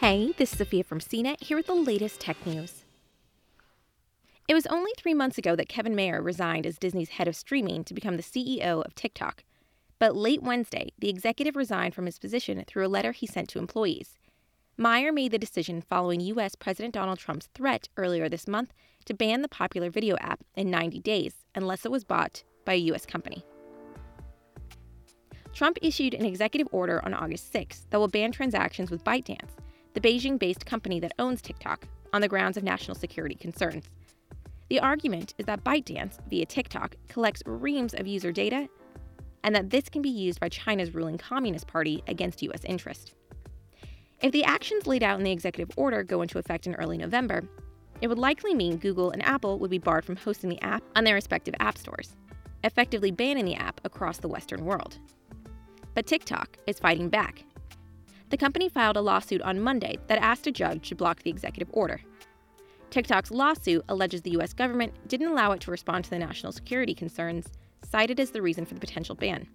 Hey, this is Sophia from CNET here with the latest tech news. It was only three months ago that Kevin Mayer resigned as Disney's head of streaming to become the CEO of TikTok. But late Wednesday, the executive resigned from his position through a letter he sent to employees. Mayer made the decision following U.S. President Donald Trump's threat earlier this month to ban the popular video app in 90 days unless it was bought by a U.S. company. Trump issued an executive order on August 6 that will ban transactions with ByteDance the Beijing based company that owns TikTok, on the grounds of national security concerns. The argument is that ByteDance, via TikTok, collects reams of user data and that this can be used by China's ruling Communist Party against U.S. interest. If the actions laid out in the executive order go into effect in early November, it would likely mean Google and Apple would be barred from hosting the app on their respective app stores, effectively banning the app across the Western world. But TikTok is fighting back the company filed a lawsuit on Monday that asked a judge to block the executive order. TikTok's lawsuit alleges the U.S. government didn't allow it to respond to the national security concerns, cited as the reason for the potential ban.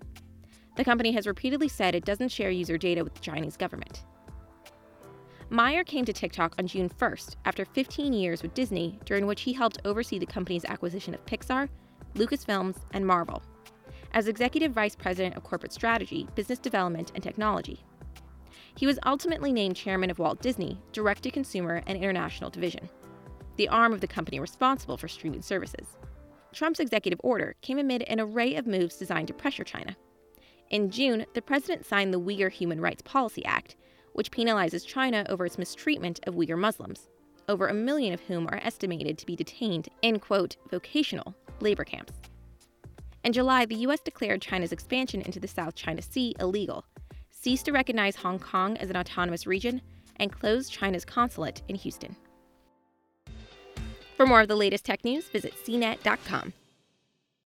The company has repeatedly said it doesn't share user data with the Chinese government. Mayer came to TikTok on June 1st after 15 years with Disney, during which he helped oversee the company's acquisition of Pixar, Lucasfilms, and Marvel, as Executive Vice President of Corporate Strategy, Business Development, and Technology. He was ultimately named chairman of Walt Disney, direct to consumer and international division, the arm of the company responsible for streaming services. Trump's executive order came amid an array of moves designed to pressure China. In June, the president signed the Uyghur Human Rights Policy Act, which penalizes China over its mistreatment of Uyghur Muslims, over a million of whom are estimated to be detained in, quote, vocational labor camps. In July, the U.S. declared China's expansion into the South China Sea illegal, ceased to recognize Hong Kong as an autonomous region, and closed China's consulate in Houston. For more of the latest tech news, visit cnet.com.